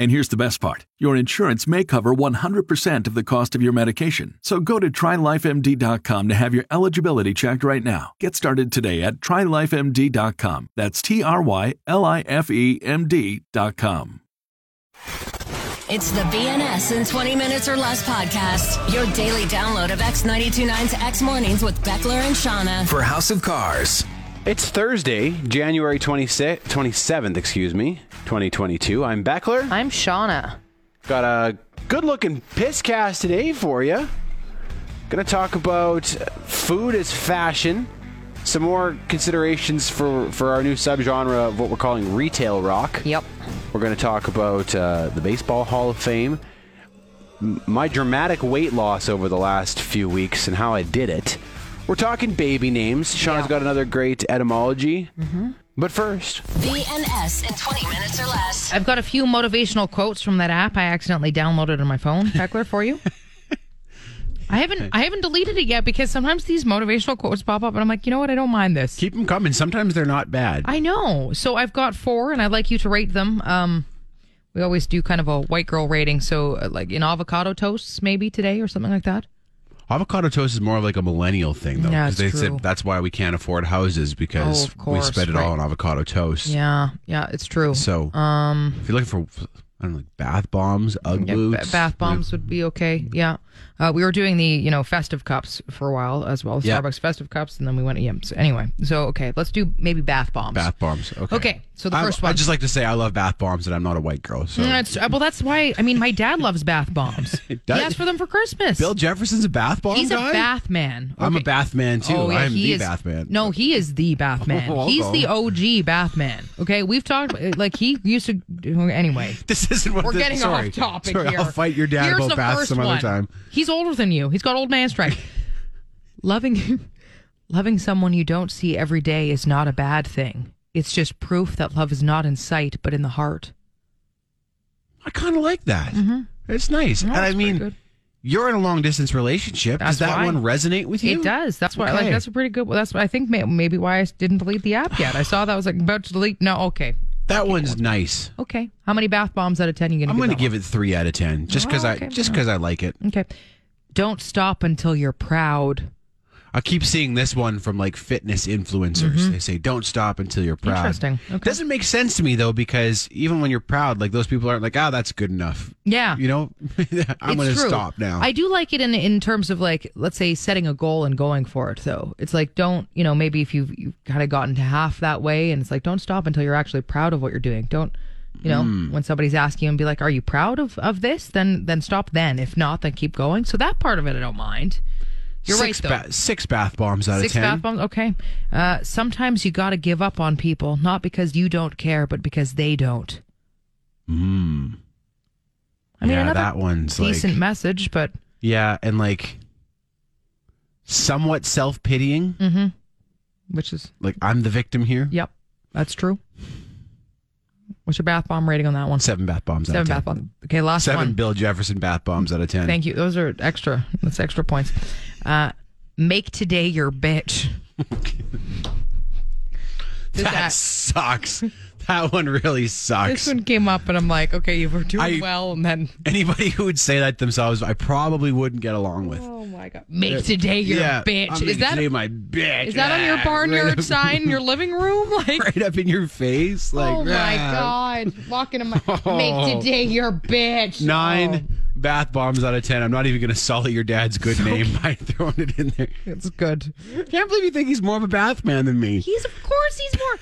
And here's the best part your insurance may cover 100% of the cost of your medication. So go to trylifemd.com to have your eligibility checked right now. Get started today at trylifemd.com. That's T R Y L I F E M D.com. It's the BNS in 20 minutes or less podcast. Your daily download of X929's X Mornings with Beckler and Shauna. For House of Cars. It's Thursday, January 26th, 27th, excuse me, 2022. I'm Beckler. I'm Shauna. Got a good looking piss cast today for you. Gonna talk about food as fashion, some more considerations for, for our new subgenre of what we're calling retail rock. Yep. We're gonna talk about uh, the Baseball Hall of Fame, m- my dramatic weight loss over the last few weeks and how I did it. We're talking baby names. Sean's Yeah. got another great etymology. Mm-hmm. But first, BNS in 20 minutes or less. I've got a few motivational quotes from that app I accidentally downloaded on my phone, Beckler, for you. I haven't I haven't deleted it yet because sometimes these motivational quotes pop up and I'm like, you know what, I don't mind this. keep them coming. Sometimes they're not bad. I know. So I've got four and I'd like you to rate them. Um we always do kind of a white girl rating, so uh, like in avocado toasts maybe today or something like that. Avocado toast is more of like a millennial thing, though. Yeah, they true. said that's why we can't afford houses because Oh, course, we spend it right. all on avocado toast. Yeah, yeah, it's true. So, um, if you're looking for, I don't know, like bath bombs, Ugg Yeah, boots, bath bombs would be okay. Yeah, uh, we were doing the you know festive cups for a while as well, Yeah. Starbucks festive cups, and then we went yeah. So anyway, so okay, let's do maybe bath bombs. bath bombs. Okay. Okay, so the I, first I just like to say I love bath bombs, and I'm not a white girl. So Mm, That's, uh, well, that's why. I mean, my dad loves bath bombs. he asked for them for Christmas. Bill Jefferson's a bath bomb He's guy. a bath man. I'm a Okay. bath man too. Oh, yeah, I'm the is, bath man. No, he is the bath man. Oh, He's the. OG bath man. Okay, we've talked like he used to. Anyway, this isn't what we're the- getting sorry. off topic Sorry, here. I'll fight your dad Here's about first some other time. He's older than you. He's got old man strength. loving, loving someone you don't see every day is not a bad thing. It's just proof that love is not in sight but in the heart. I kind of like that. It's nice, and Mm-hmm. I mean, good. you're in a long distance relationship. That's Does that why. one resonate with you? It does. That's why. Like that's a pretty good. That's what I think may, maybe why I didn't delete the app yet. I saw that I was like about to delete. No, okay, That one's nice. okay. How many bath bombs out of ten you gonna? I'm going to give it three out of ten, just because Oh, okay. I just because I like it. Okay. Don't stop until you're proud. I keep seeing this one from like fitness influencers. They say, "Don't stop until you're proud." Mm-hmm. Interesting. Okay. Doesn't make sense to me though, because even when you're proud, like those people aren't like, "Ah, that's good enough." Yeah. You know, I'm going to stop now. I do like it in in terms of like let's say setting a goal and going for it though. It's like don't, you know, maybe if you've you've kind of gotten to half that way and it's like don't stop until you're actually proud of what you're doing. Don't you know, Hmm. when somebody's asking you and be like, "Are you proud of of this?" then then stop then. If not, then keep going. So that part of it I don't mind. You're six right though. ba- six bath bombs out Six of ten. Six bath bombs. Okay. Uh, sometimes you got to give up on people, not because you don't care, but because they don't. Mm. I mean, yeah, another that one's decent like message, but yeah, and like somewhat self pitying. Mm. Hmm. Which is Like I'm the victim here. yep, that's true. What's your bath bomb rating on that one? Seven bath bombs. out Seven bath bombs. Okay, last Seven one. Bill Jefferson bath bombs out of ten. Thank you. Those are extra. That's extra points. Uh, make today your bitch. That sucks. That one really sucks. This one came up, and I'm like, okay, you were doing I- well, and then Anybody who would say that themselves, I probably wouldn't get along with. oh my god, make today your yeah, bitch. I'm Is that today my bitch? is that on your barnyard right up- sign in your living room? Like, right up in your face? Like, oh my ah. god, walking in my make today your bitch. Nine Oh, bath bombs out of ten. I'm not even going to sully your dad's good name by throwing it in there. it's good. Can't believe you think he's more of a bath man than me. He's of course he's more.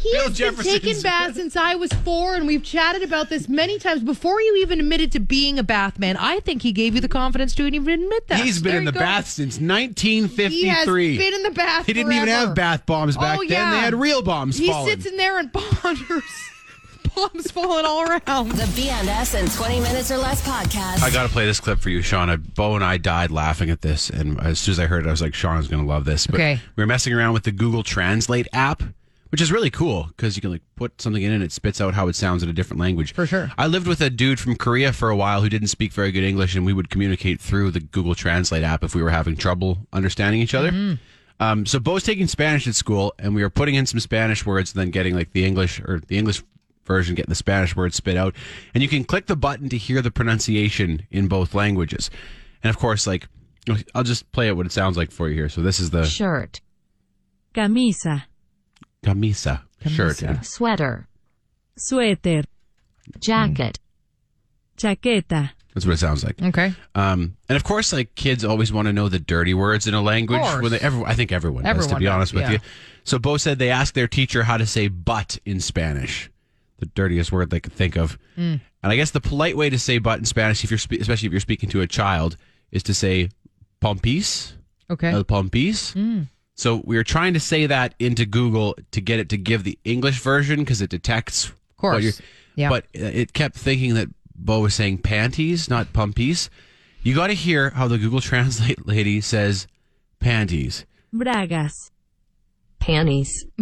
He Bill has been Jefferson's- taking baths since I was four, and we've chatted about this many times before you even admitted to being a bath man. I think he gave you the confidence to even admit that. He's been There in the go. bath since 1953. He 1953. has been in the bath. He didn't even have bath bombs back oh, then. They had real bombs He falling. sits in there and ponders. Bombs falling all around. The BNS in 20 minutes or less podcast. I got to play this clip for you, Shauna. Bo and I died laughing at this, and as soon as I heard it, I was like, Shauna's going to love this. But Okay. we were messing around with the Google Translate app, which is really cool because you can like put something in and it spits out how it sounds in a different language. For sure. I lived with a dude from Korea for a while who didn't speak very good English, and we would communicate through the Google Translate app if we were having trouble understanding each other. Mm-hmm. Um, so Bo's taking Spanish at school, and we were putting in some Spanish words, and then getting like the English or the English version, getting the Spanish words spit out, and you can click the button to hear the pronunciation in both languages. And of course, like I'll just play it what it sounds like for you here. So this is the shirt, camisa, camisa, shirt. Camisa. sweater, suéter, jacket, chaqueta, That's what it sounds like. Okay. Um, and of course, like kids always want to know the dirty words in a language. course. When they, every, I think everyone, does, to Everyone be does, honest with yeah. you. So Bo said they asked their teacher how to say "butt" in Spanish, the dirtiest word they could think of. Mm. And I guess the polite way to say "butt" in Spanish, if you're spe- especially if you're speaking to a child, is to say "pompis." Okay. El pompis. So we were trying to say that into Google to get it to give the English version because it detects. Of course. Yeah. But uh, it kept thinking that Bo was saying panties, not pumpies. You got to hear how the Google Translate lady says panties. bragas, panties,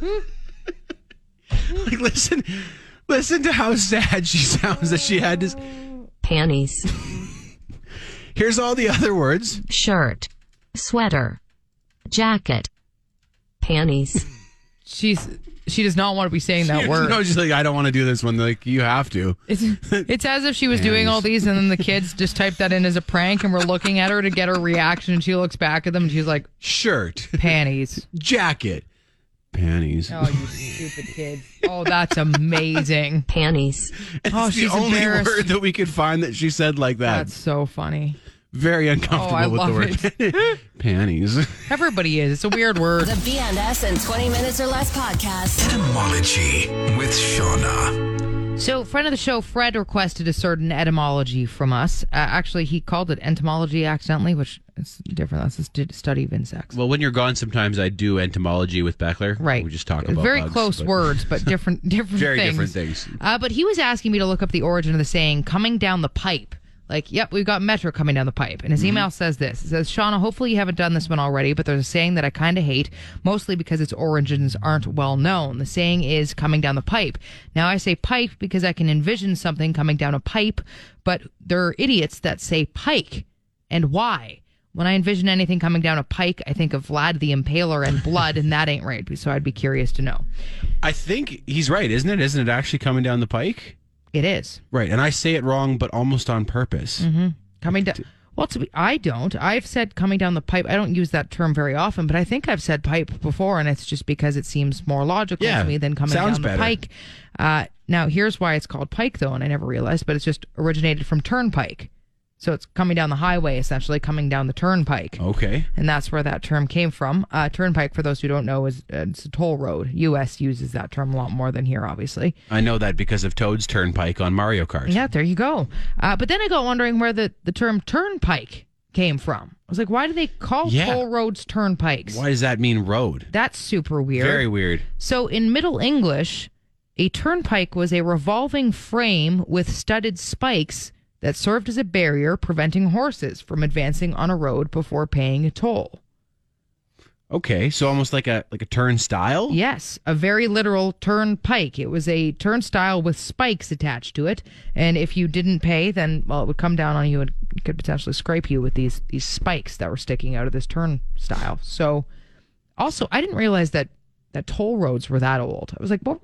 Like listen, listen to how sad she sounds that she had this. panties, Here's all the other words. shirt, sweater, jacket, panties, She's she does not want to be saying that word. No, she's like, I don't want to do this one. Like you have to. It's, it's as if she was doing all these, and then the kids just typed that in as a prank, and we're looking at her to get her reaction. And she looks back at them, and she's like, Shirt, "Panties." jacket, panties. Oh, you stupid kids! Oh, that's amazing. panties, Oh, It's the only embarrassed. word that we could find that she said like that. That's so funny. Very uncomfortable Oh, with the word panties. Everybody is. It's a weird word. The BNS in 20 minutes or less podcast. Etymology with Shauna. So, friend of the show, Fred requested a certain etymology from us. Uh, actually, he called it entomology accidentally, which is different. That's the study of insects. Well, when you're gone, sometimes I do entomology with Beckler. Right. We just talk about very bugs, close but- words, but different, different Very things. different things. Uh, but he was asking me to look up the origin of the saying "coming down the pipe." Like, yep, we've got Metro coming down the pipe. And his Mm-hmm. email says this. It says, Shauna, hopefully you haven't done this one already, but there's a saying that I kind of hate, mostly because its origins aren't well known. The saying is coming down the pipe. Now, I say pipe because I can envision something coming down a pipe, but there are idiots that say pike. And why? When I envision anything coming down a pike, I think of Vlad the Impaler and blood, and that ain't right. So I'd be curious to know. I think he's right, isn't it? Isn't it actually coming down the pike? It is. Right. And I say it wrong, but almost on purpose. Mm-hmm. Coming down. Well, to be, I don't. I've said coming down the pipe. I don't use that term very often, but I think I've said pipe before, and it's just because it seems more logical Yeah, to me than coming down better. the pike. Uh, now, here's why it's called pike, though, and I never realized, but it's just originated from turnpike. So it's coming down the highway, essentially coming down the turnpike. Okay. And that's where that term came from. Uh, turnpike, for those who don't know, is uh, it's a toll road. U.S. uses that term a lot more than here, obviously. I know that because of Toad's Turnpike on Mario Kart. Yeah, there you go. Uh, but then I got wondering where the, the term turnpike came from. I was like, why do they call Yeah. toll roads turnpikes? Why does that mean road? That's super weird. Very weird. So in Middle English, a turnpike was a revolving frame with studded spikes that served as a barrier preventing horses from advancing on a road before paying a toll. Okay, so almost like a like a turnstile. Yes, a very literal turnpike. It was a turnstile with spikes attached to it, and if you didn't pay, then well, it would come down on you and could potentially scrape you with these these spikes that were sticking out of this turnstile. So, also, I didn't realize that that toll roads were that old. I was like, what?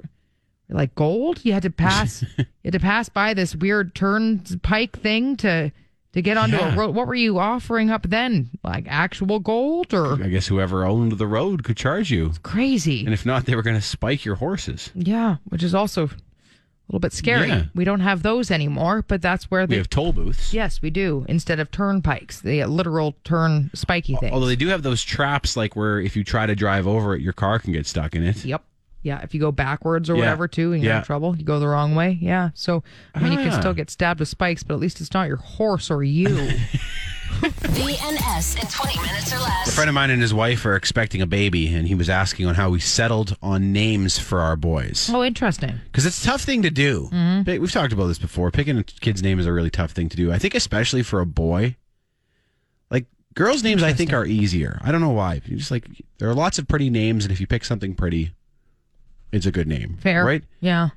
Like gold? You had to pass. you had to pass by this weird turnpike thing to to get onto Yeah. a road. What were you offering up then? Like actual gold or I guess whoever owned the road could charge you, crazy? and if not, they were going to spike your horses. Yeah, which is also a little bit scary. Yeah. We don't have those anymore, but that's where We they. have toll booths. yes, we do. Instead of turnpikes, the literal turn spiky thing. Although they do have those traps, like where if you try to drive over it, your car can get stuck in it. Yep. Yeah, if you go backwards or Yeah. whatever too, and you're Yeah. in trouble, you go the wrong way. Yeah. So I mean, you can Ah. still get stabbed with spikes, but at least it's not your horse or you. BNS in 20 minutes or less. A friend of mine and his wife are expecting a baby, and he was asking on how we settled on names for our boys. oh, interesting. Because it's a tough thing to do. Mm-hmm. We've talked about this before. Picking a kid's name is a really tough thing to do. I think, especially for a boy. Like, girls' names, I think, are easier. I don't know why. You just like, there are lots of pretty names, and if you pick something pretty, it's a good name. Fair. Right? Yeah.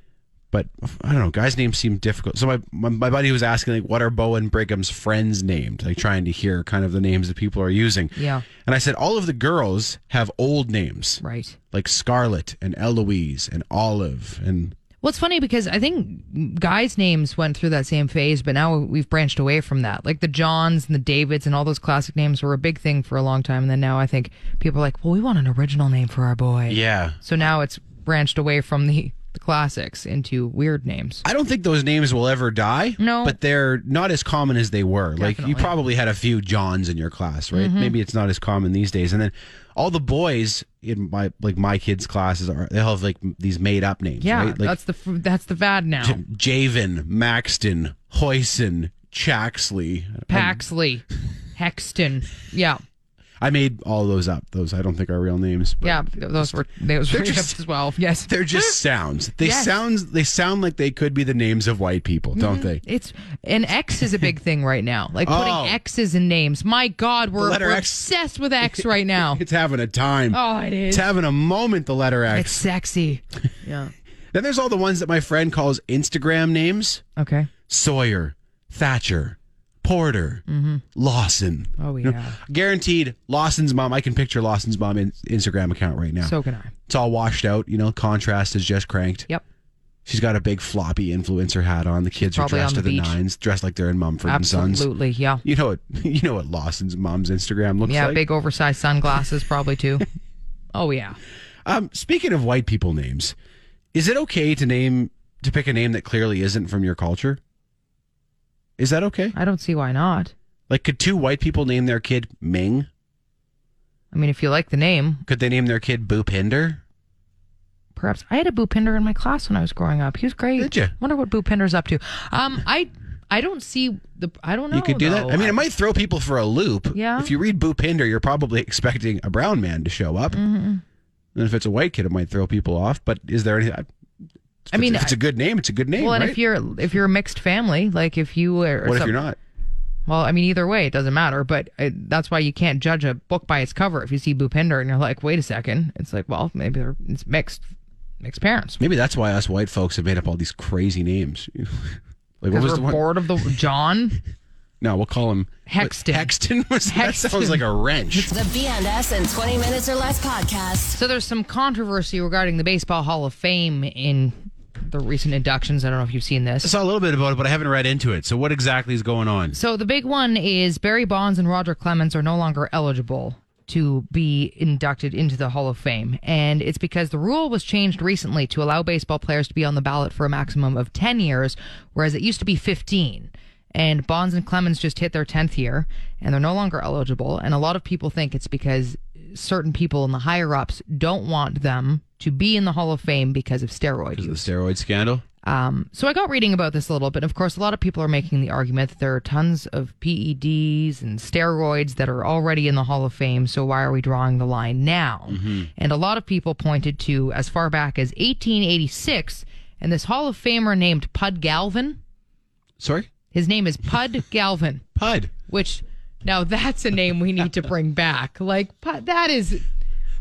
But I don't know. Guys' names seem difficult. So my, my, my buddy was asking, like, what are Bo and Brigham's friends named? Like, trying to hear kind of the names that people are using. Yeah. And I said, all of the girls have old names. Right. Like Scarlett and Eloise and Olive and Well, it's funny because I think guys' names went through that same phase, but now we've branched away from that. Like the Johns and the Davids and all those classic names were a big thing for a long time. And then now I think people are like, well, we want an original name for our boy. yeah. So now it's branched away from the, the classics into weird names. I don't think those names will ever die. No. But they're not as common as they were. Like you probably had a few Johns in your class, right? Mm-hmm. Maybe it's not as common these days. And then all the boys in my like my kids' classes are they have like these made up names, Yeah, right? Like that's the that's the fad now. Javen, Maxton, Hoyson, Chaxley. Paxley, Hexton. Yeah, I made all those up. Those I don't think are real names. but yeah. Those were those were They're just- as well. Yes, They're just sounds. They Yes. sounds they sound like they could be the names of white people, don't mm-hmm. they? It's and X is a big thing right now. Like putting Oh. X's in names. My God, we're, we're X. obsessed with X right now. It's having a time. oh, it is. It's having a moment, the letter X. It's sexy. Yeah. then there's all the ones that my friend calls Instagram names Okay. Sawyer, Thatcher, Porter, Lawson. Oh You know, yeah. guaranteed, Lawson's mom. I can picture Lawson's mom in Instagram account right now. So can I. it's all washed out. You know, contrast is just cranked. Yep. She's got a big floppy influencer hat on. The kids are dressed to the beach. nines, dressed like they're in Mumford and Sons. Absolutely. Yeah. You know what? You know what Lawson's mom's Instagram looks Yeah. like. Yeah, big oversized sunglasses, probably too. oh yeah. Um, speaking of white people names, is it okay to name to pick a name that clearly isn't from your culture? Is that okay? I don't see why not. Like, could two white people name their kid Ming? I mean, if you like the name, Could they name their kid Boopinder? perhaps I had a Boopinder in my class when I was growing up. He was great. Did ya? Wonder what Boopinder's up to. Um, I I don't see the. I don't know. you could do that. I mean, it might throw people for a loop. Yeah. If you read Boopinder, you're probably expecting a brown man to show up. Mm-hmm. And if it's a white kid, it might throw people off. But is there any? I mean, if it's a good name. It's a good name. well, and right? if you're if you're a mixed family, like if you are, what if you're not? Well, I mean, either way, it doesn't matter. But uh that's why you can't judge a book by its cover. If you see Boopinder and you're like, wait a second, it's like, well, maybe they're it's mixed, mixed parents. Maybe that's why us white folks have made up all these crazy names. like what was we're the one? bored of the John No, we'll call him Hexton. Hexton was that sounds like a wrench. The BNS in 20 minutes or less podcast. So there's some controversy regarding the Baseball Hall of Fame in the recent inductions. I don't know if you've seen this. I saw a little bit about it, but I haven't read into it. So what exactly is going on? So the big one is Barry Bonds and Roger Clemens are no longer eligible to be inducted into the Hall of Fame. And it's because the rule was changed recently to allow baseball players to be on the ballot for a maximum of 10 years, whereas it used to be 15. And Bonds and Clemens just hit their 10th year and they're no longer eligible. And a lot of people think it's because certain people in the higher ups don't want them to be in the Hall of Fame because of steroid Is use. the steroid scandal? Um, so I got reading about this a little bit. Of course, a lot of people are making the argument that there are tons of PEDs and steroids that are already in the Hall of Fame. So why are we drawing the line now? And a lot of people pointed to as far back as 1886, and this Hall of Famer named Pud Galvin. Sorry, His name is Pud Galvin, Pud. which now that's a name we need to bring back. Like Pud, that is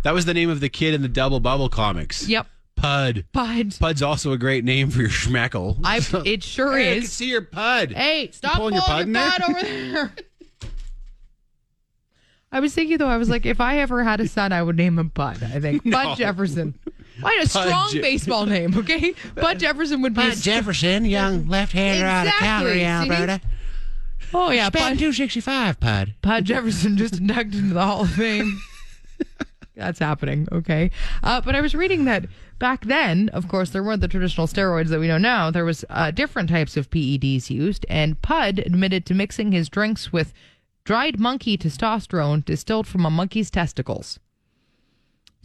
That was the name of the kid in the Dubble Bubble comics. yep, Pud. Pud. Pud's also a great name for your schmeckle. I it sure Hey, I can is. see your Pud. Hey, stop pulling pulling your your, pud in pud over there. I was thinking though, I was like, if I ever had a son, I would name him Bud. I think Bud Jefferson. Why a strong Je- baseball name? Okay, Bud Jefferson would be. a str- Jefferson, young left-hander out of Calgary, Alberta. See? Oh yeah, Bud, 265, Pud. Bud Jefferson just inducted into the Hall of Fame. That's happening. Okay, uh, but I was reading that back then, of course, there weren't the traditional steroids that we know now. There was uh, different types of PEDs used, and Pud admitted to mixing his drinks with dried monkey testosterone distilled from a monkey's testicles.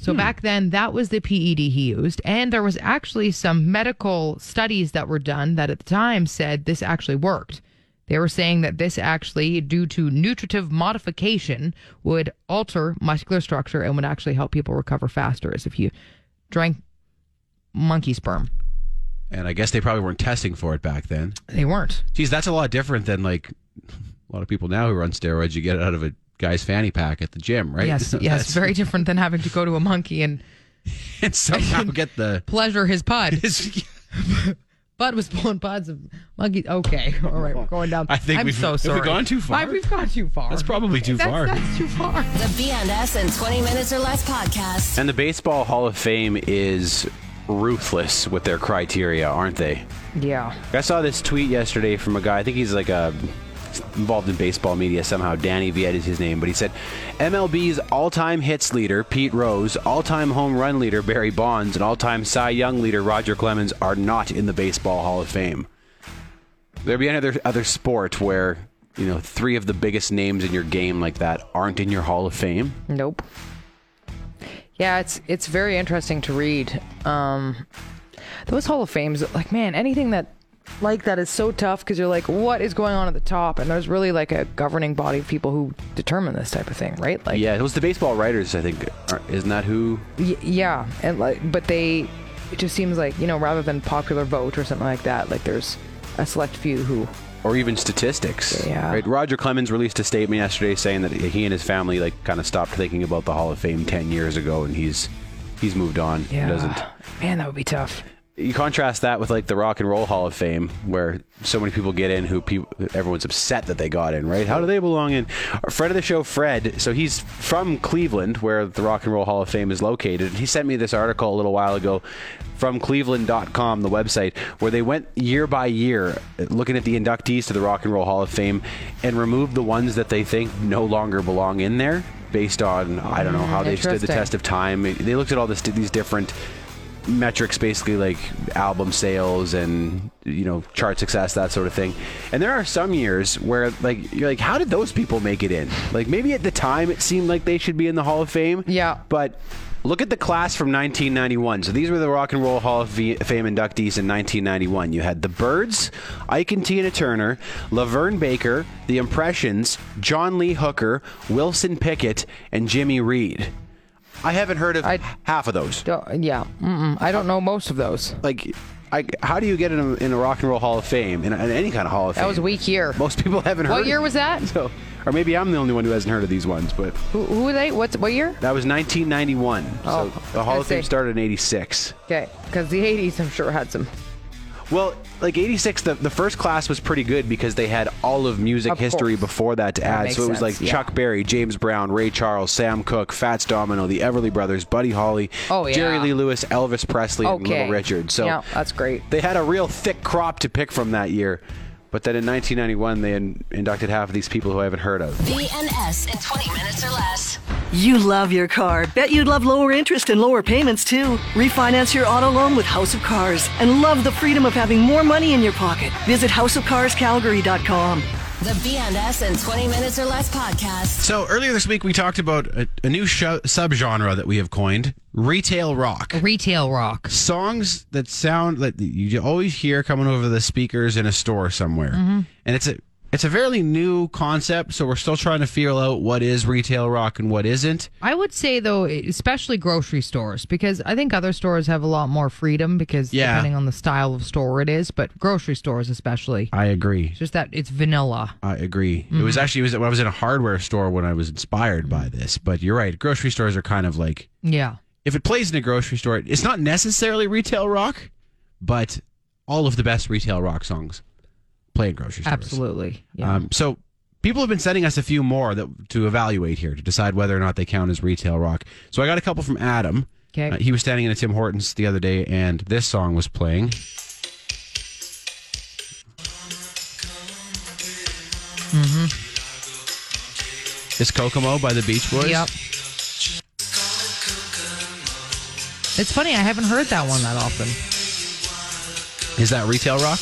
So back then, that was the PED he used. And there was actually some medical studies that were done that at the time said this actually worked. They were saying that this actually, due to nutritive modification, would alter muscular structure and would actually help people recover faster as if you drank monkey sperm. And I guess they probably weren't testing for it back then. They weren't. Geez, that's a lot different than like a lot of people now who run steroids. You get it out of a guy's fanny pack at the gym, right? Yes, yes. Very different than having to go to a monkey and and somehow get the pleasure his pud. his, Bud was pulling pods of monkeys. Okay, all right, we're going down. I think I'm we've- so have we sorry. gone too far? Why, we've gone too far. That's probably too That's- far. That's too far. The BNS in 20 minutes or less podcast. And the Baseball Hall of Fame is ruthless with their criteria, aren't they? Yeah. I saw this tweet yesterday from a guy. I think he's like a involved in baseball media somehow. Danny Viet is his name, but he said MLB's all-time hits leader Pete Rose, all-time home run leader Barry Bonds, and all-time Cy Young leader Roger Clemens are not in the Baseball Hall of Fame. There be any other other sport where you know three of the biggest names in your game like that aren't in your Hall of Fame? Nope. Yeah, it's it's very interesting to read. Um, those Hall of Fames, like man, anything that like that is so tough because you're like, what is going on at the top? And there's really like a governing body of people who determine this type of thing, right? Like, Yeah, it was the baseball writers. I think isn't that who? Y- yeah, and like, but they, it just seems like you know, rather than popular vote or something like that, like there's a select few who. or even statistics. Yeah. Right. Roger Clemens released a statement yesterday saying that he and his family like kind of stopped thinking about the Hall of Fame ten years ago, and he's he's moved on. Yeah, He doesn't. man, that would be tough. You contrast that with like the Rock and Roll Hall of Fame, where so many people get in who people everyone's upset that they got in. Right? How do they belong in? Our friend of the show, Fred. So he's from Cleveland, where the Rock and Roll Hall of Fame is located. He sent me this article a little while ago from cleveland.com, the website, where they went year by year looking at the inductees to the Rock and Roll Hall of Fame and removed the ones that they think no longer belong in there based on I don't know how they've stood the test of time. They looked at all this these different metrics basically like album sales and you know chart success that sort of thing. And there are some years where like you're like how did those people make it in? Like maybe at the time it seemed like they should be in the hall of fame Yeah. but look at the class from 1991 so these were the rock and roll hall of fame inductees in 1991 you had the byrds ike and tina turner lavern baker the impressions john lee hooker wilson pickett and jimmy reed i haven't heard of I- half of those Don't- yeah, mm-mm, I don't know most of those. like I, how do you get in a, in a rock and roll hall of fame in, in any kind of hall of fame That was a weak year. most people haven't heard What year was that? so or maybe i'm the only one who hasn't heard of these ones but Who, who were they? What's what year? that was 1991 Oh, so the hall of fame started in 86 Okay, because the '80s, I'm sure had some. Well like 86 the, the first class was pretty good because they had all of music Of history course. before that to That add so it was sense, like yeah. chuck berry james brown ray charles sam cooke fats domino the everly brothers buddy holly Oh, yeah. jerry lee lewis elvis presley and little richard so yeah, that's great. they had a real thick crop to pick from that year. But then in 1991, they in- inducted half of these people who I haven't heard of. BNS in 20 minutes or less. You love your car. Bet you'd love lower interest and lower payments too. Refinance your auto loan with House of Cars and love the freedom of having more money in your pocket. Visit houseofcarscalgary.com. The BNS in 20 minutes or less podcast. So earlier this week, we talked about a, a new show, subgenre that we have coined: retail rock. Retail rock. Songs that sound like you always hear coming over the speakers in a store somewhere, Mm-hmm. and it's a it's a fairly new concept. So we're still trying to feel out what is retail rock and what isn't. I would say though, especially grocery stores, because I think other stores have a lot more freedom because Yeah. depending on the style of store it is, but grocery stores especially, I agree. it's just that it's vanilla. I agree. It Mm-hmm. was actually it was when I was in a hardware store when I was inspired by this. But you're right. Grocery stores are kind of like Yeah. if it plays in a grocery store, it's not necessarily retail rock, but all of the best retail rock songs play in grocery stores. Absolutely. Yeah. Um, so people have been sending us a few more that to evaluate here to decide whether or not they count as retail rock. So I got a couple from Adam. 'Kay. Uh, he was standing in a Tim Hortons the other day, and this song was playing. Mm-hmm. It's Kokomo by the Beach Boys. Yep. It's funny, I haven't heard that one that often. Is that retail rock?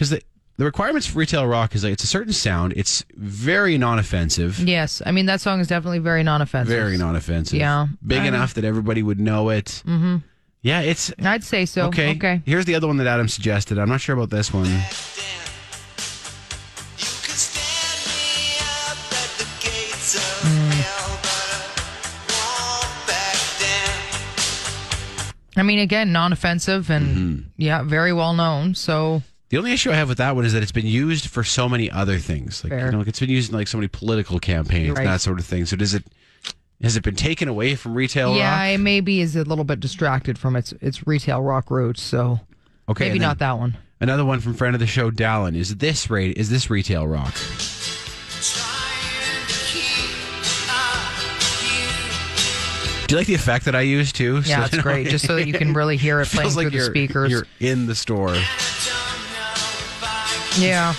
Because the the requirements for retail rock is like it's a certain sound. It's very non-offensive. Yes, I mean that song is definitely very non-offensive. Very non-offensive. Yeah. Big I- enough that everybody would know it. Mm-hmm. Yeah, it's I'd say so. okay. Okay. Here's the other one that Adam suggested. I'm not sure about this one. I mean, again, non-offensive and Mm-hmm. yeah, very well known. So The only issue I have with that one is that it's been used for so many other things. Like Fair. you know, like it's been used in like so many political campaigns right. that sort of thing. So does it has it been taken away from retail yeah, rock? it maybe is a little bit distracted from its its retail rock roots. So Okay, maybe not that one. Another one from friend of the show, Dallin. Is this rate? Is this retail rock? Do you like the effect that I use too? Yeah, it's great. Just so that you can really hear it playing like through the speakers. You're in the store. Yeah.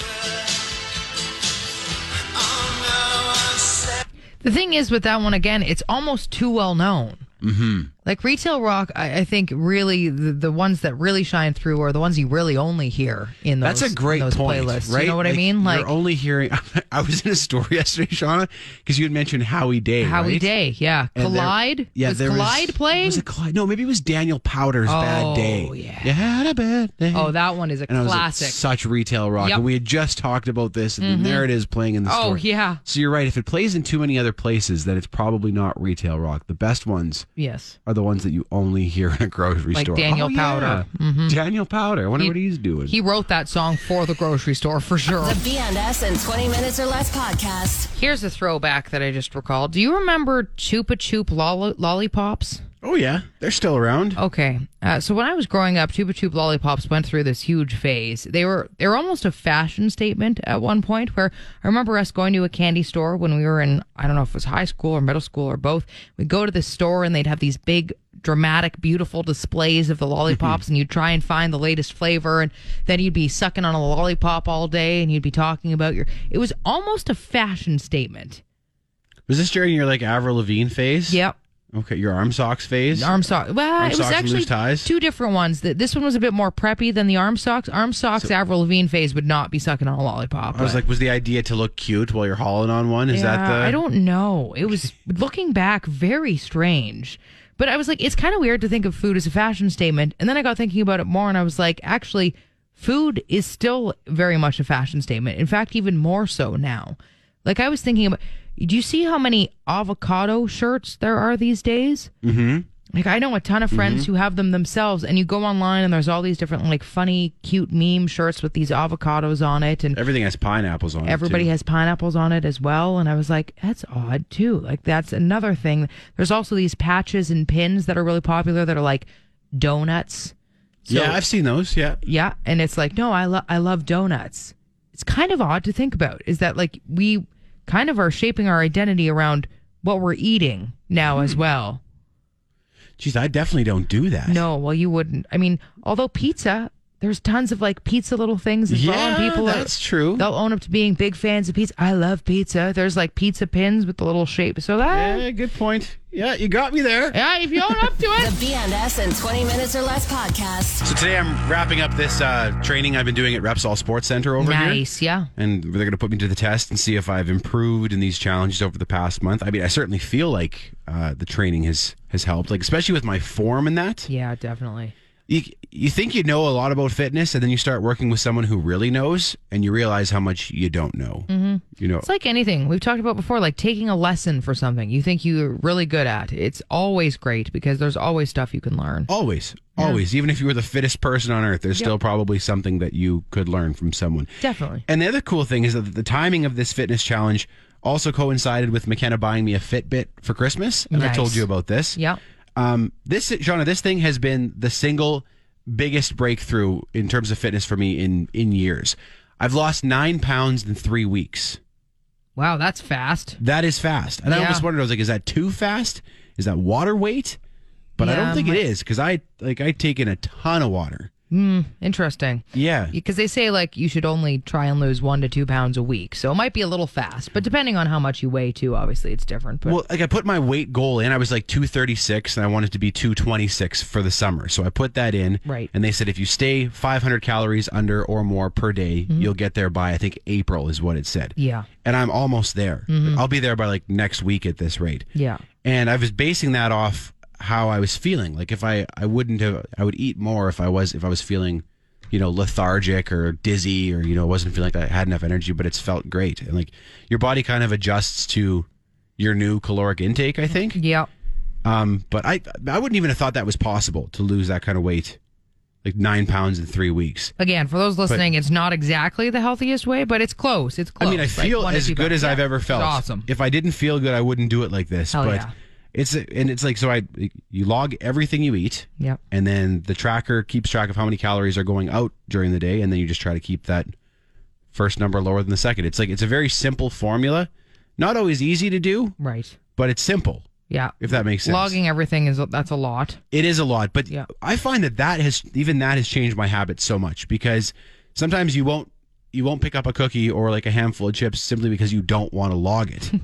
The thing is with that one again, it's almost too well known. Mm-hmm. Like retail rock, I, I think really the, the ones that really shine through are the ones you really only hear in those. That's a great those point, playlists. right? You know what I mean? Like you're only hearing. I was in a store yesterday, Shauna, because you had mentioned Howie Day. Howie right? Day, yeah. And there- Collide. yeah, was there Collide was, playing? Was it Collide? No, maybe it was Daniel Powter's Bad Day. Oh, yeah. You had a bad day. Oh, that one is a and was like, classic. such retail rock. Yep. And we had just talked about this, and Mhm. there it is playing in the store. Oh, yeah. So you're right. If it plays in too many other places, then it's probably not retail rock. The best ones Yes. are the ones that you only hear in a grocery Like store. Daniel Oh, yeah. Powter. Mhm. Daniel Powter. I wonder He- what he's doing. He wrote that song for the grocery store for sure. The BNS in 20 minutes or less podcast. Here's a throwback that I just recalled. Do you remember Chupa Chup lolli- lollipops? Oh yeah, they're still around. Okay, uh, so when I was growing up, Chupa Chup lollipops went through this huge phase. They were they were almost a fashion statement at one point. Where I remember us going to a candy store when we were in I don't know if it was high school or middle school or both. We'd go to the store and they'd have these big dramatic beautiful displays of the lollipops and you'd try and find the latest flavor and then you'd be sucking on a lollipop all day and you'd be talking about your it was almost a fashion statement Was this during your like Avril Lavigne phase? yep Okay, your arm socks phase. Arm socks. Well, Arm it was actually ties? two different ones. Th- This one was a bit more preppy than the arm socks. Arm socks, Avril Lavigne phase would not be sucking on a lollipop. I was but- like, was the idea to look cute while you're hauling on one? Is yeah, that the? I don't know. It was looking back very strange. But I was like, it's kind of weird to think of food as a fashion statement. And then I got thinking about it more, and I was like, actually, food is still very much a fashion statement. In fact, even more so now. Like I was thinking about, do you see how many avocado shirts there are these days? Mm-hmm. Like I know a ton of friends Mhm. who have them themselves, and you go online and there's all these different like funny, cute meme shirts with these avocados on it, and Everything has pineapples on everybody it. has pineapples on it as well. And I was like, that's odd too. Like that's another thing. There's also these patches and pins that are really popular that are like donuts. So- yeah, I've seen those. Yeah. yeah, and it's like, no, I love I love donuts. It's kind of odd to think about. Is that like we kind of are shaping our identity around what we're eating now Hmm. as well. Jeez, I definitely don't do that. No, well, you wouldn't. I mean, although pizza, there's tons of like pizza little things as well. And Yeah, people are- that's true. They'll own up to being big fans of pizza. I love pizza. There's like pizza pins with the little shape. So that, Yeah, good point. Yeah, you got me there. yeah, if you own up to it. The BNS in 20 minutes or less podcast. So today I'm wrapping up this uh, training I've been doing at Repsol Sports Center over here. nice, yeah. And they're going to put me to the test and see if I've improved in these challenges over the past month. I mean, I certainly feel like uh, the training has has helped, like especially with my form and that. Yeah, definitely. You you think you know a lot about fitness, and then you start working with someone who really knows, and you realize how much you don't know. hmm You know, It's like anything we've talked about before, like taking a lesson for something you think you're really good at. It's always great because there's always stuff you can learn. always, always, even if you were the fittest person on earth, there's Yep. still probably something that you could learn from someone. Definitely. And the other cool thing is that the timing of this fitness challenge also coincided with McKenna buying me a Fitbit for Christmas, and I told you about this. Yeah. Um, this, Shauna, this thing has been the single biggest breakthrough in terms of fitness for me in in years. I've lost nine pounds in three weeks. Wow, that's fast. That is fast, and I Yeah. almost wondered. I was like, is that too fast? Is that water weight? But I don't think my- it is because I like I take in a ton of water. Interesting. Yeah. Because they say like you should only try and lose one to two pounds a week, so it might be a little fast. But depending on how much you weigh, too, obviously it's different. But Well, like I put my weight goal in. I was like 236 and I wanted to be 226 for the summer. So I put that in. Right. And they said if you stay 500 calories under or more per day, you'll get there by, I think, April is what it said. Mm-hmm. yeah, And I'm almost there. I'll be there by like next week at this rate. yeah, And I was basing that off how I was feeling. Like if I, I wouldn't have, I would eat more if I was, if I was feeling, you know, lethargic or dizzy or, you know, wasn't feeling like I had enough energy, but it's felt great. And like your body kind of adjusts to your new caloric intake, I think. yeah. Um, but I, I wouldn't even have thought that was possible to lose that kind of weight, like nine pounds in three weeks. Again, for those listening, it's not exactly the healthiest way, but it's close. It's close. I mean, I feel as good as I've ever felt. It's awesome. If I didn't feel good, I wouldn't do it like this. Hell but yeah. It's and it's like so I you log everything you eat. Yep. And then the tracker keeps track of how many calories are going out during the day, and then you just try to keep that first number lower than the second. It's like it's a very simple formula, not always easy to do, Right. but it's simple. Yeah. If that makes sense. Logging everything is that's a lot. It is a lot, but Yeah. I find that that has even that has changed my habits so much because sometimes you won't you won't pick up a cookie or like a handful of chips simply because you don't want to log it.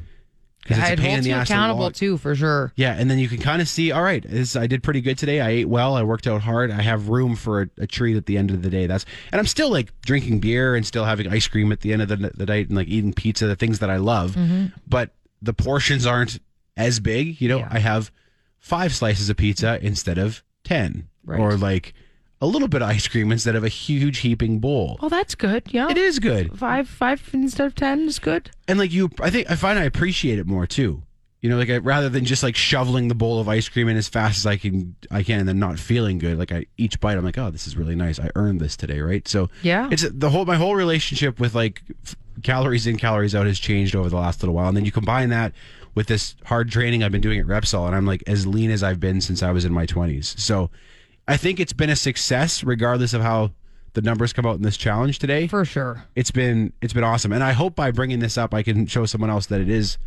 Because it's a pain in the ass accountable log. too, for sure. Yeah, and then you can kind of see, all right, this, I did pretty good today. I ate well. I worked out hard. I have room for a, a treat at the end of the day. That's and I'm still like drinking beer and still having ice cream at the end of the, the night and like eating pizza, the things that I love. Mm-hmm. But the portions aren't as big. You know, Yeah. I have five slices of pizza instead of ten, Right. or like a little bit of ice cream instead of a huge heaping bowl. Well, that's good. Yeah. It is good. Five, five instead of ten is good. and like you i think i find i appreciate it more too you know like I, rather than just like shoveling the bowl of ice cream in as fast as i can i can and then not feeling good like i each bite i'm like oh this is really nice i earned this today right so Yeah. it's the whole my whole relationship with like f- calories in calories out has changed over the last little while and then you combine that with this hard training i've been doing at repsol and i'm like as lean as i've been since i was in my 20s so i think it's been a success regardless of how the numbers come out in this challenge today. For sure. it's been it's been awesome. And i hope by bringing this up i can show someone else that it is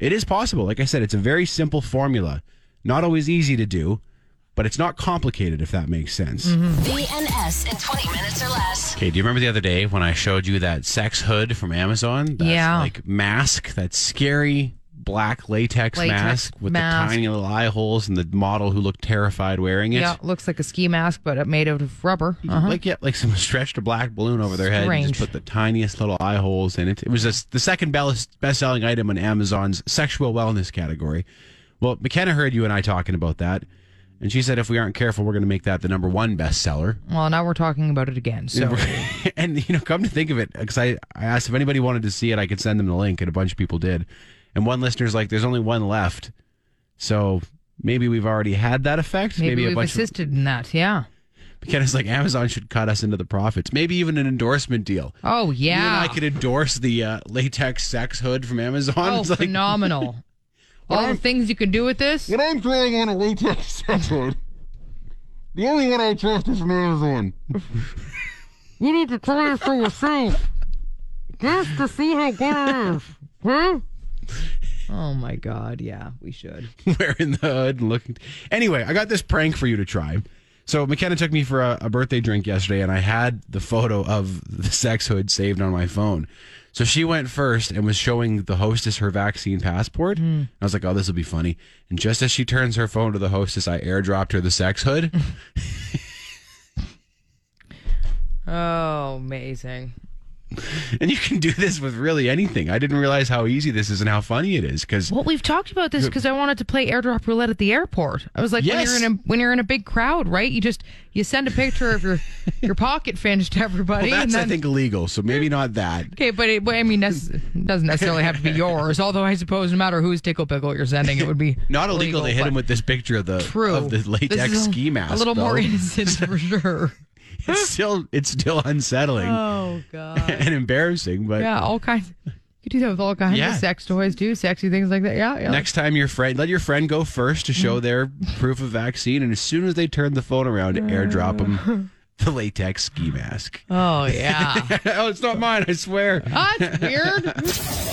it is possible. Like i said it's a very simple formula. Not always easy to do but it's not complicated if that makes sense. Mm-hmm. BNS in 20 minutes or less. okay do you remember the other day when i showed you that sex hood from amazon? That's Yeah. like mask That's scary black latex, Latex mask with mask. the tiny little eye holes and the model who looked terrified wearing it Yeah, looks like a ski mask, but it's made out of rubber. Uh-huh. Like yeah, like someone stretched a black balloon over their head and just put the tiniest little eye holes in it. It was just the second best selling item on Amazon's sexual wellness category. Well, McKenna heard you and I talking about that, and she said if we aren't careful, we're going to make that the number one bestseller. Well, now we're talking about it again. So and you know, come to think of it, because I, I asked if anybody wanted to see it, I could send them the link, and a bunch of people did. And one listener's like, "There's only one left," so maybe we've already had that effect. maybe, a we've bunch of assisted in that. Yeah. McKenna's like Amazon should cut us into the profits. Maybe even an endorsement deal. Oh You and yeah. I could endorse the uh, latex sex hood from Amazon. oh, It's like, phenomenal. All the things you can do with this. When I'm trying on a latex sex hood, the only one I trust is from Amazon. you need to try it for yourself. Just to see how good it is. Huh? Oh my God. Yeah, we should. wearing the hood and looking. Anyway, I got this prank for you to try. So McKenna took me for a, a birthday drink yesterday, and I had the photo of the sex hood saved on my phone. So she went first and was showing the hostess her vaccine passport. Hmm. I was like, "Oh, this will be funny." And just as she turns her phone to the hostess, I airdropped her the sex hood. Oh, amazing. and you can do this with really anything. I didn't realize how easy this is and how funny it is because Well, we've talked about this because I wanted to play airdrop roulette at the airport. I was like, Yes. when you're in a when you're in a big crowd, right? You just you send a picture of your your pocket finch to everybody. well, that's and I think illegal. So maybe not that. Okay, but it, but I mean, it doesn't necessarily have to be yours. Although I suppose no matter whose tickle pickle you're sending, it would be Not illegal to hit him with this picture of the True. of the latex a- ski mask. A little more though. innocent for sure. it's still it's still unsettling Oh god. and embarrassing. But Yeah, all kinds. You do that with all kinds Yeah. of sex toys too, sexy things like that. Yeah, yeah. next time your friend let your friend go first to show mm. their proof of vaccine, and as soon as they turn the phone around, airdrop them the latex ski mask. Oh yeah. oh, it's not mine. I swear. Oh, that's weird.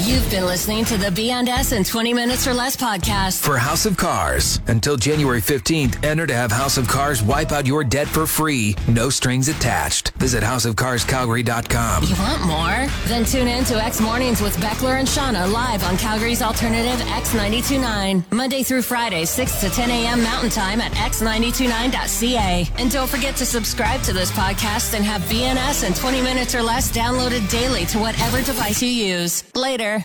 You've been listening to the B&S in 20 Minutes or Less podcast. For House of Cars. Until January 15th, enter to have House of Cars wipe out your debt for free. No strings attached. Visit houseofcarscalgary.com. You want more? Then tune in to X Mornings with Beckler and Shauna live on Calgary's alternative X929. Monday through Friday, 6 to 10 a.m. Mountain Time at x929.ca. And don't forget to subscribe this podcast and have BNS in 20 minutes or less downloaded daily to whatever device you use. Later.